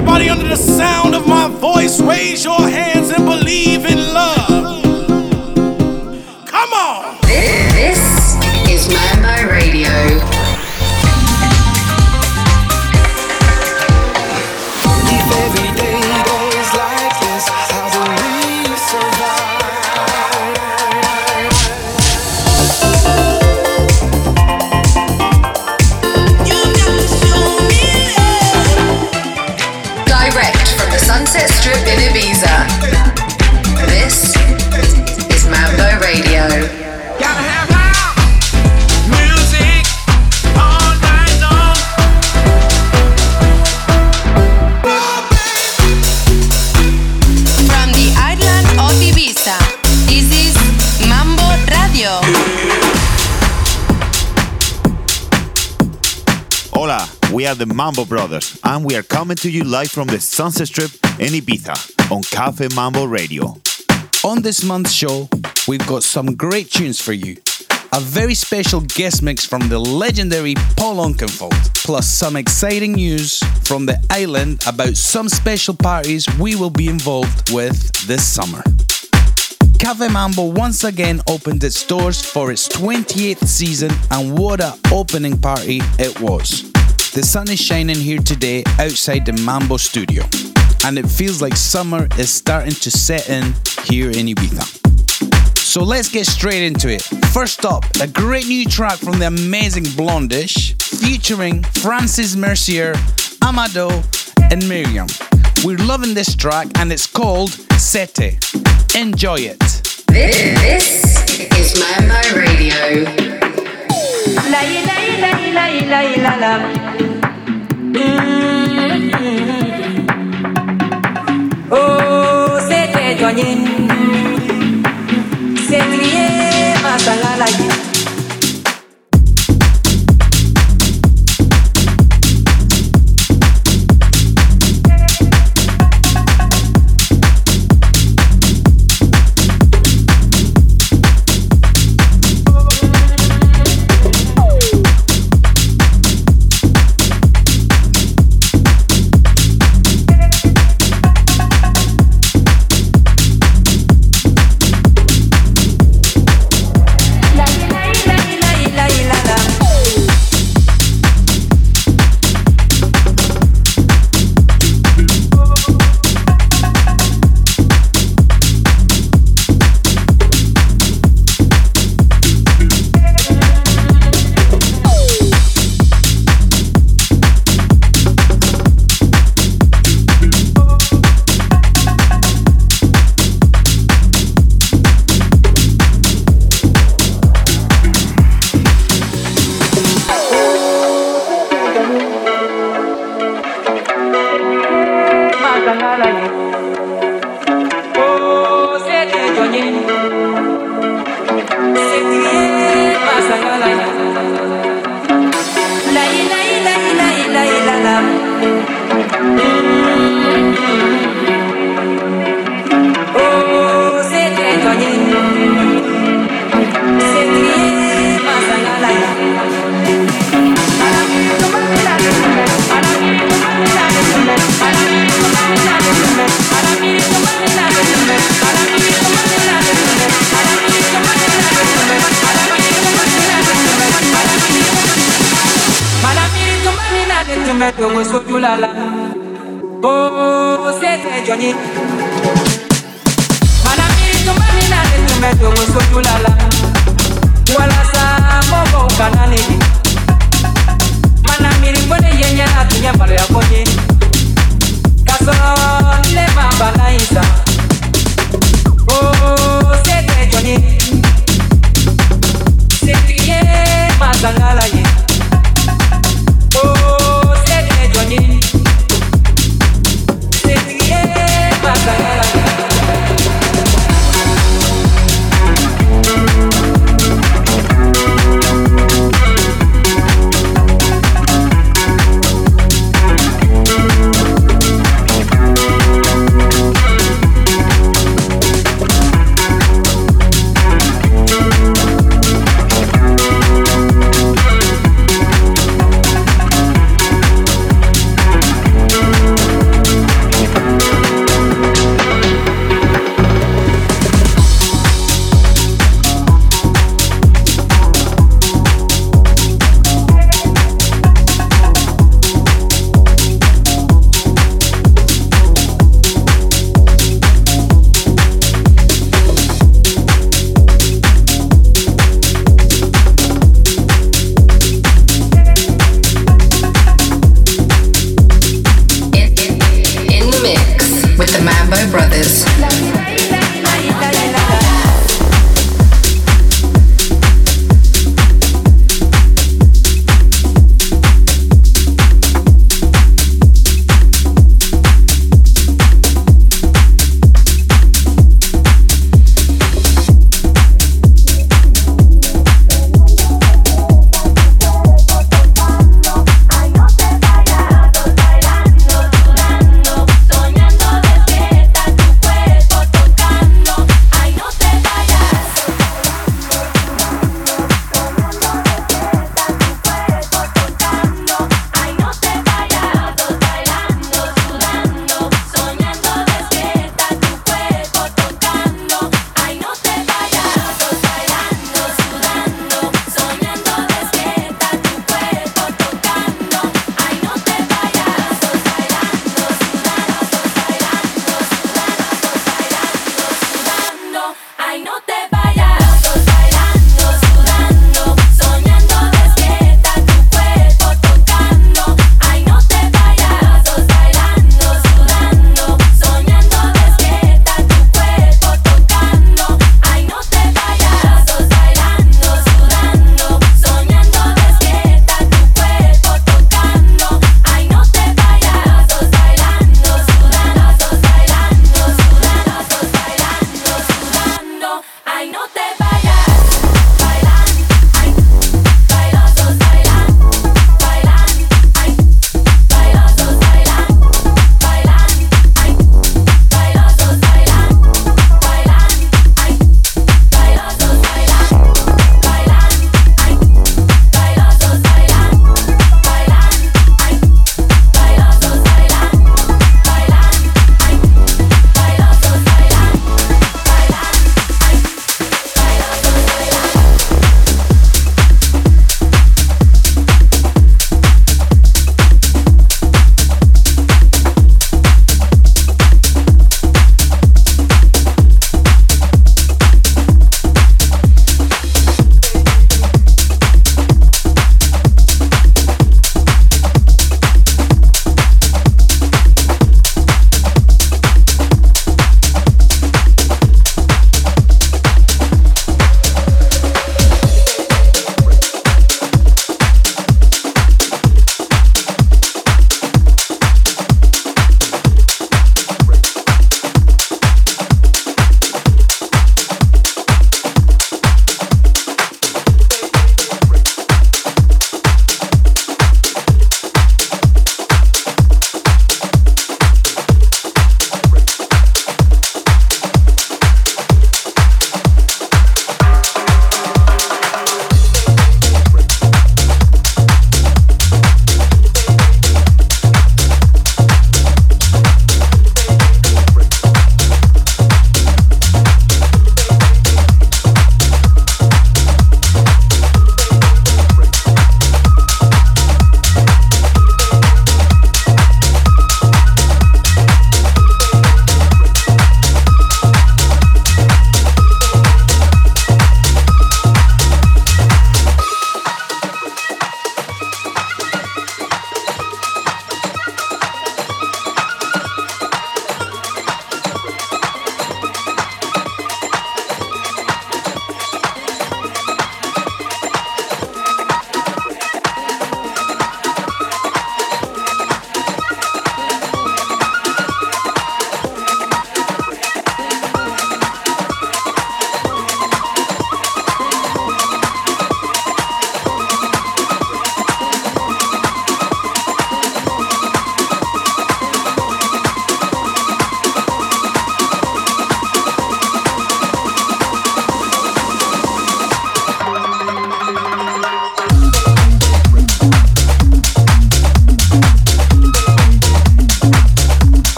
Everybody under the sound of my voice, raise your hands and believe in love. The Mambo Brothers, and we are coming to you live from the Sunset Strip in Ibiza on Cafe Mambo Radio. On this month's show, we've got some great tunes for you. A very special guest mix from the legendary Paul Oakenfold, plus some exciting news from the island about some special parties we will be involved with this summer. Cafe Mambo once again opened its doors for its 28th season, and what a opening party it was. The sun is shining here today outside the Mambo studio, and it feels like summer is starting to set in here in Ibiza. So let's get straight into it. First up, a great new track from the amazing Blond:ish, featuring Francis Mercier, Amadou, and Mariam. We're loving this track, and it's called Sete. Enjoy it. This is Mambo Radio. Oh, c'était. C'est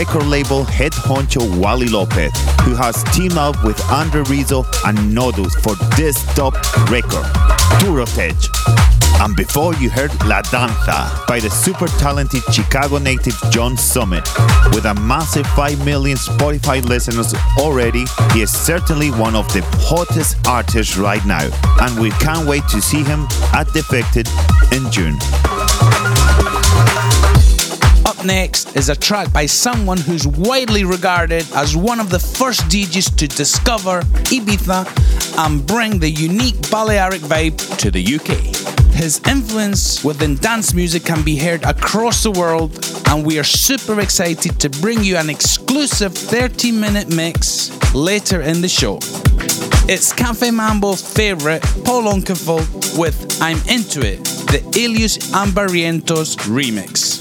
record label head honcho Wally Lopez, who has teamed up with Andre Rizzo and Nodus for this top record, Durotech. And before you heard La Danza by the super talented Chicago native John Summit. With a massive 5 million Spotify listeners already, he is certainly one of the hottest artists right now. And we can't wait to see him at Defected in June. Next is a track by someone who's widely regarded as one of the first DJs to discover Ibiza and bring the unique Balearic vibe to the UK. His influence within dance music can be heard across the world, and we are super excited to bring you an exclusive 30 minute mix later in the show. It's Cafe Mambo's favorite, Paul Oakenfold, with I'm Into It, the Elius Ambarientos remix.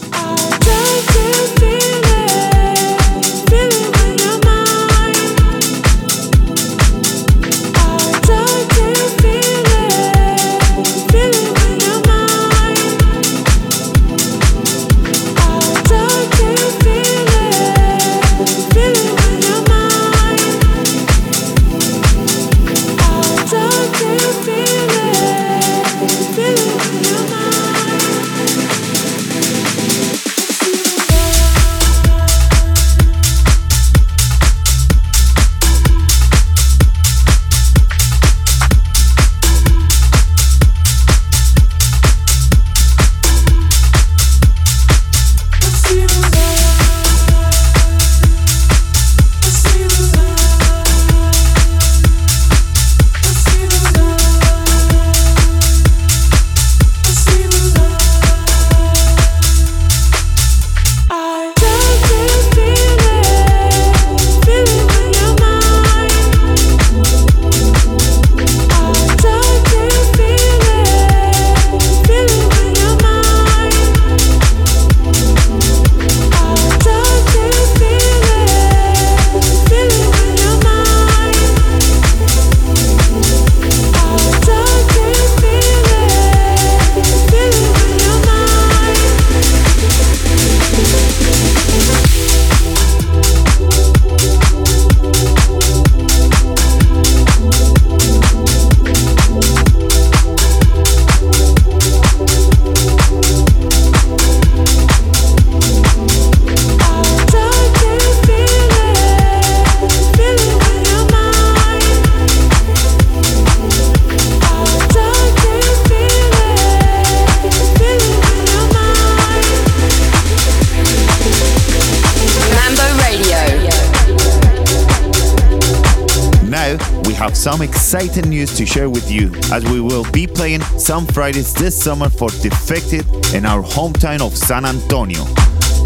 Exciting news to share with you as we will be playing some Fridays this summer for Defected in our hometown of San Antonio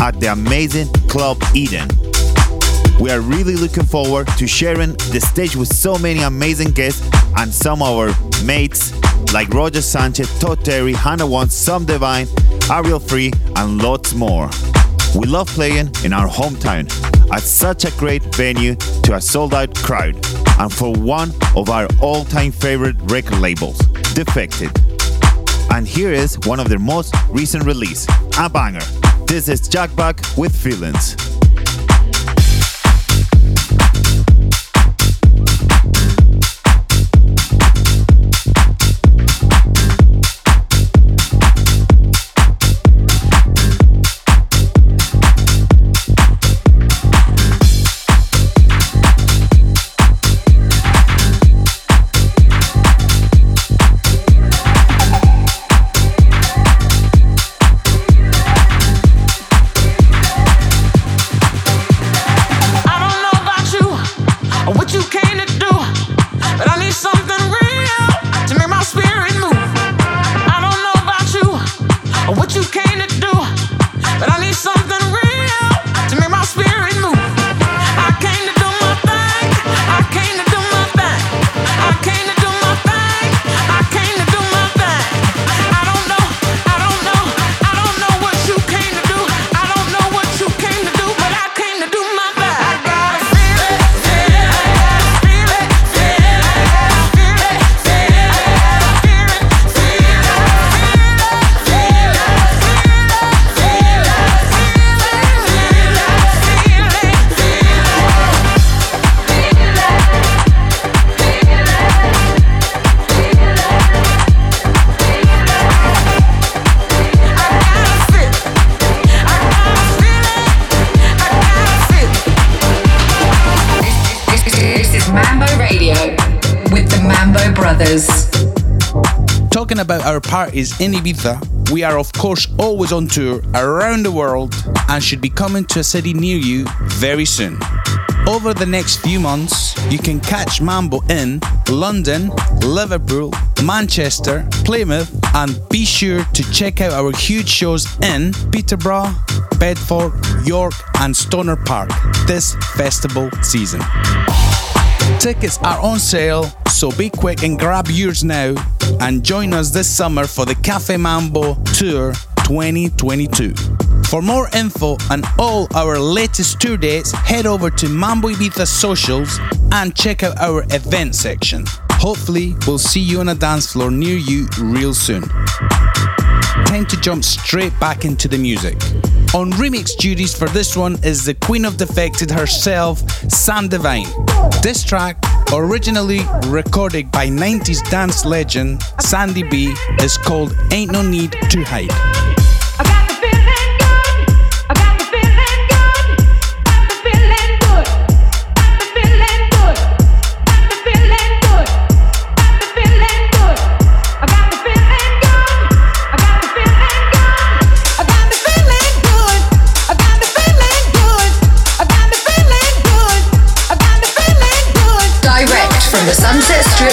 at the amazing Club Eden. We are really looking forward to sharing the stage with so many amazing guests and some of our mates like Roger Sanchez, Todd Terry, Hannah Wants, Sam Divine, Arielle Free, and lots more. We love playing in our hometown at such a great venue to a sold out crowd and for one of our all time favorite record labels, Defected. And here is one of their most recent release, a banger. This is Jack Back with Feelings. Parties in Ibiza, we are of course always on tour around the world and should be coming to a city near you very soon. Over the next few months, you can catch Mambo in London, Liverpool, Manchester, Plymouth, and be sure to check out our huge shows in Peterborough, Bedford, York, and Stonor Park this festival season. Tickets are on sale, so be quick and grab yours now and join us this summer for the Cafe Mambo Tour 2022. For more info on all our latest tour dates, head over to Mambo Ibiza socials and check out our event section. Hopefully, we'll see you on a dance floor near you real soon. Time to jump straight back into the music. On remix duties for this one is the Queen of Defected herself, Sam Divine. This track, originally recorded by 90s dance legend Sandy B, is called Ain't No Need to Hide.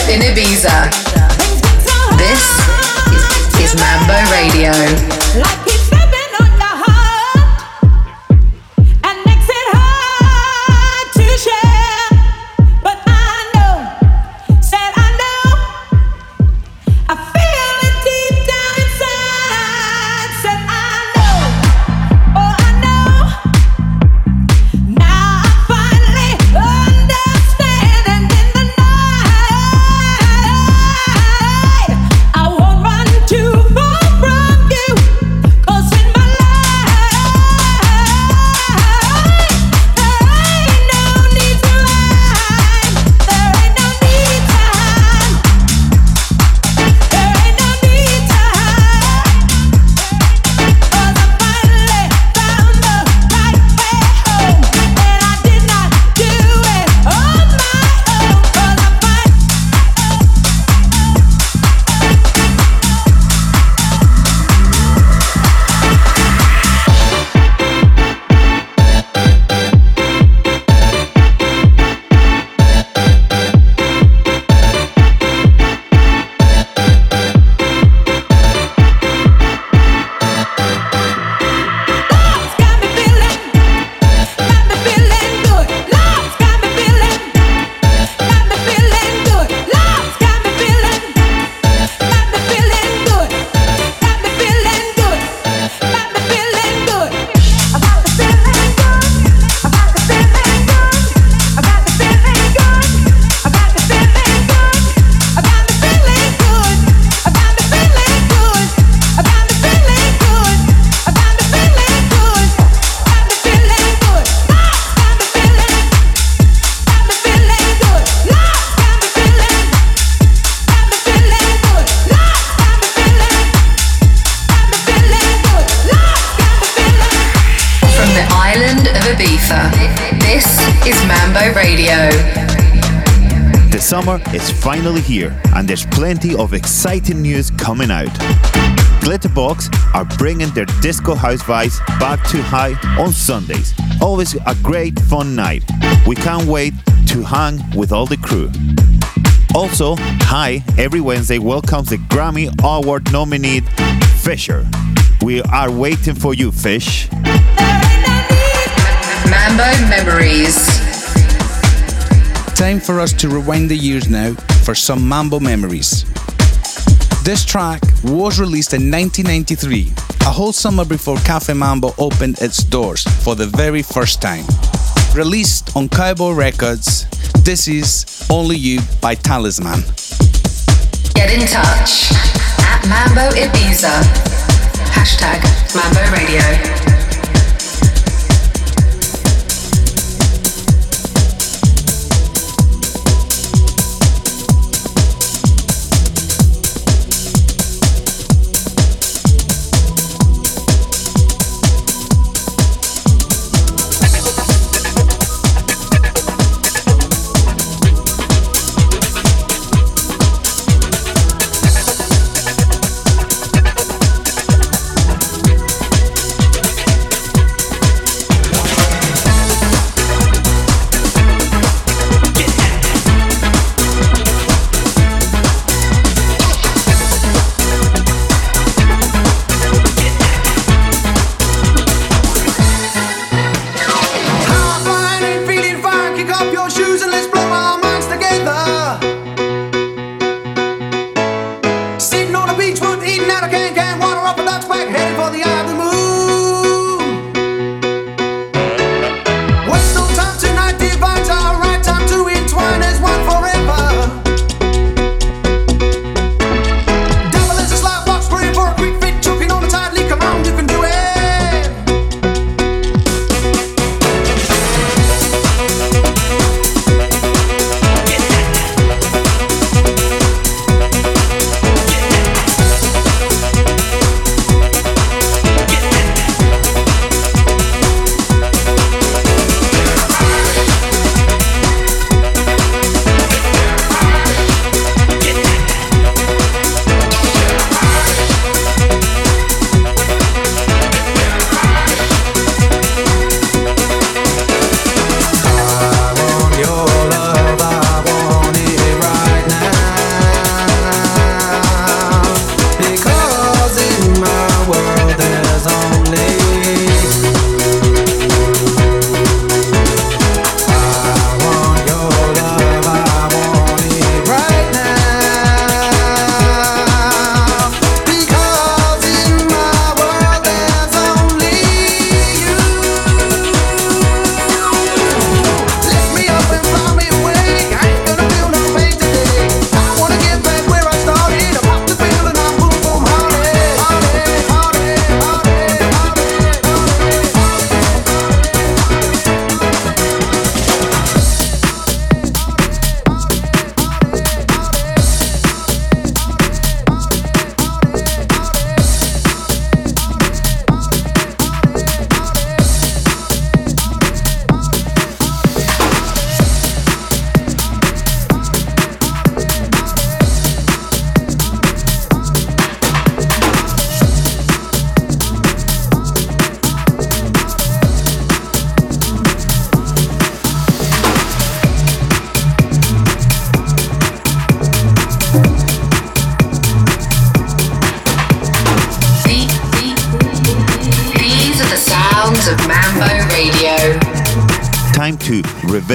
In Ibiza. This is, is Mambo Radio. Finally here, and there's plenty of exciting news coming out. Glitterbox are bringing their disco house vibes back to high on Sundays. Always a great fun night. We can't wait to hang with all the crew. Also, High every Wednesday welcomes the Grammy Award nominee Fisher. We are waiting for you, Fish. Mambo Memories. Time for us to rewind the years now for some Mambo memories. This track was released in 1993, a whole summer before Cafe Mambo opened its doors for the very first time. Released on Cowboy Records, this is Only You by Talizman. Get in touch at Mambo Ibiza. Hashtag Mambo Radio.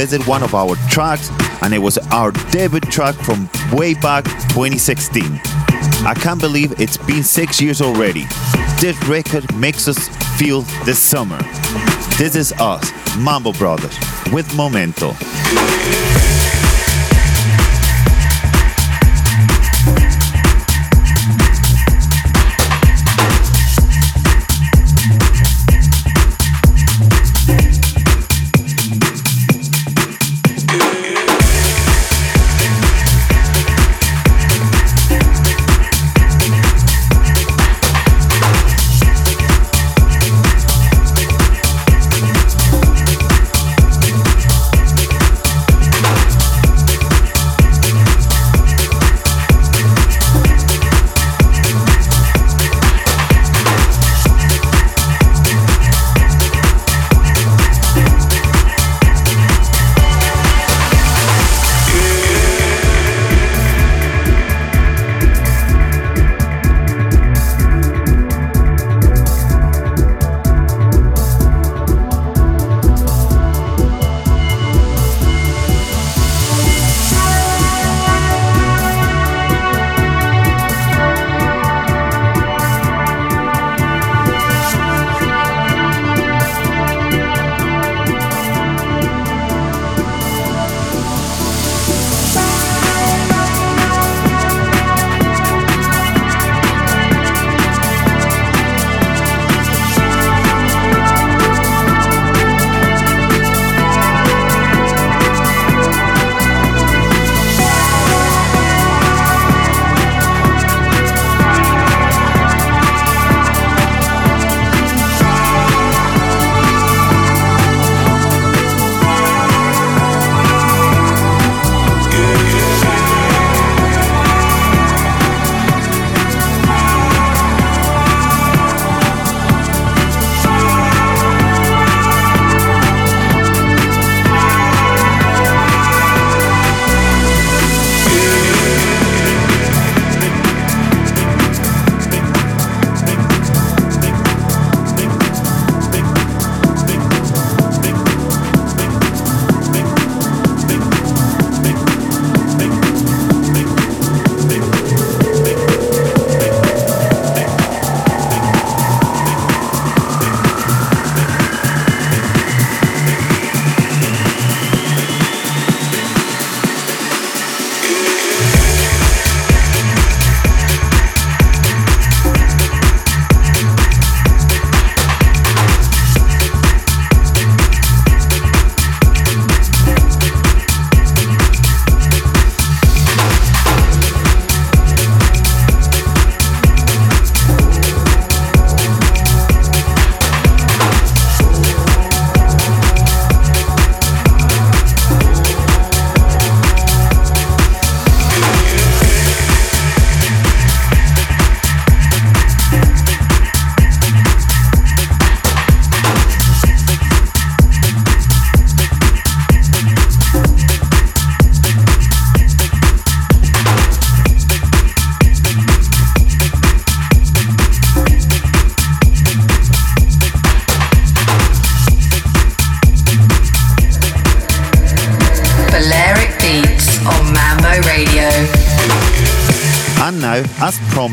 Revisit one of our tracks, and it was our debut track from way back 2016. I can't believe it's been six years already. This record makes us feel the summer. This is us, Mambo Brothers, with Momento.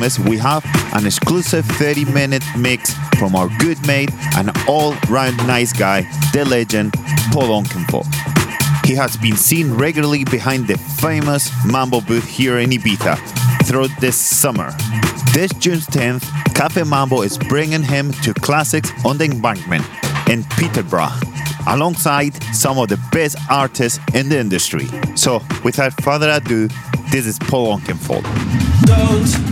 We have an exclusive 30 minute mix from our good mate and all round nice guy, the legend, Paul Oakenfold. He has been seen regularly behind the famous Mambo booth here in Ibiza throughout this summer. This June 10th, Cafe Mambo is bringing him to classics on the embankment in Peterborough alongside some of the best artists in the industry. So, without further ado, this is Paul Oakenfold. Don't, don't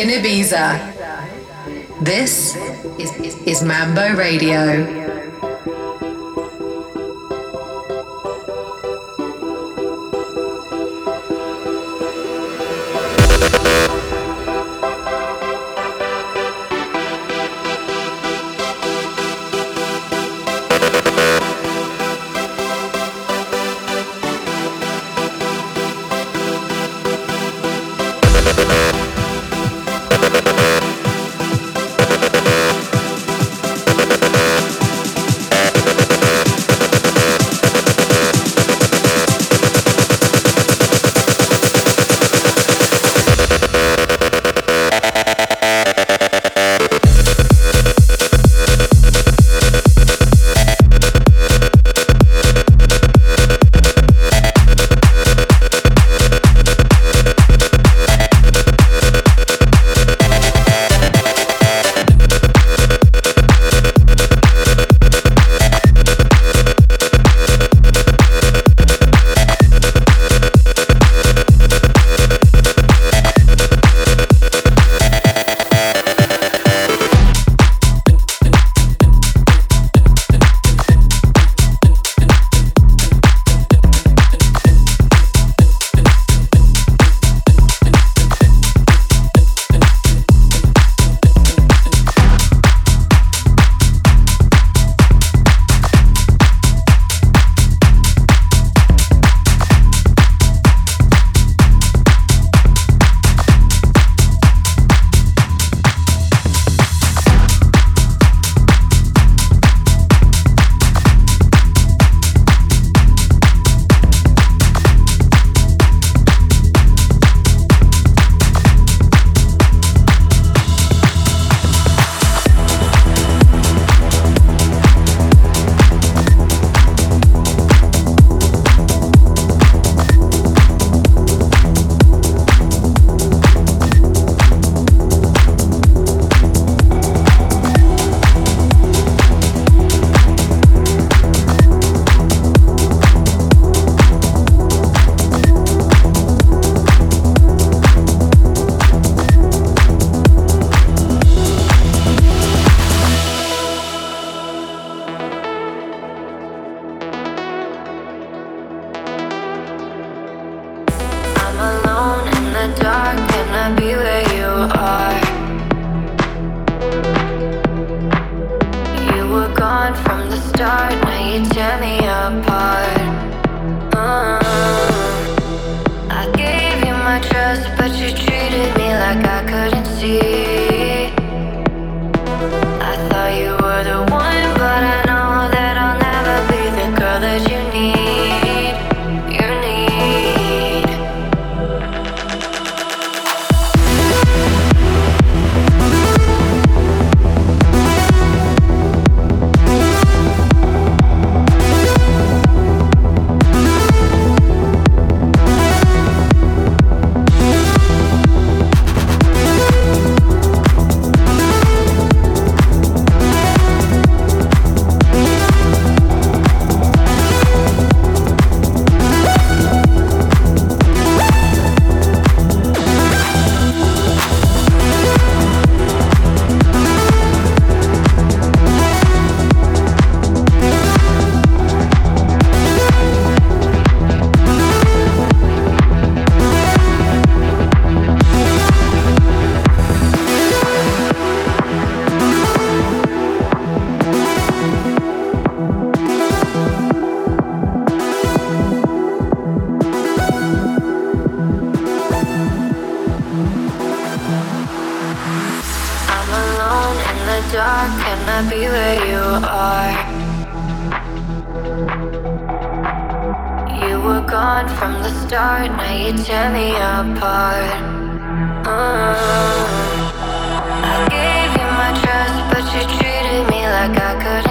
In Ibiza. This is, is, is Mambo Radio. turn me up. Now you tear me apart. Uh, I gave you my trust, but you treated me like I could.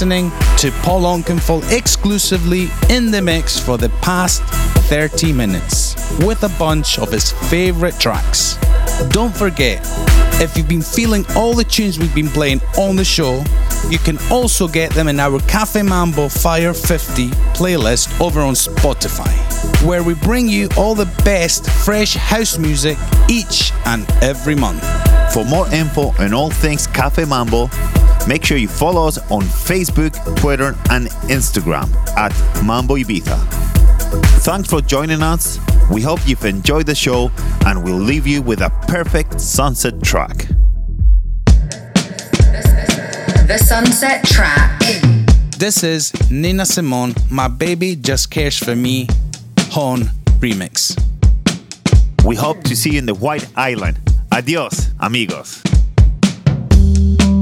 Listening to Paul Oakenfold exclusively in the mix for the past 30 minutes with a bunch of his favorite tracks. Don't forget, if you've been feeling all the tunes we've been playing on the show, you can also get them in our Cafe Mambo Fire 50 playlist over on Spotify, where we bring you all the best fresh house music each and every month. For more info on all things Cafe Mambo, make sure you follow us on Facebook, Twitter, and Instagram at Mambo Ibiza. Thanks for joining us. We hope you've enjoyed the show, and we'll leave you with a perfect sunset track. The Sunset Track. This is Nina Simone, My Baby Just Cares for Me, Hon remix. We hope to see you in the White Island. Adios, amigos.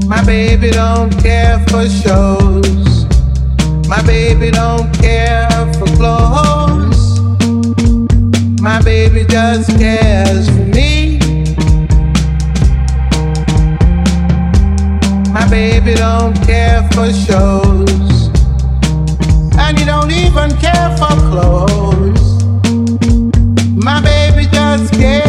My baby don't care for shows. My baby don't care for clothes. My baby just cares for me. My baby don't care for shows. And you don't even care for clothes. My baby just cares.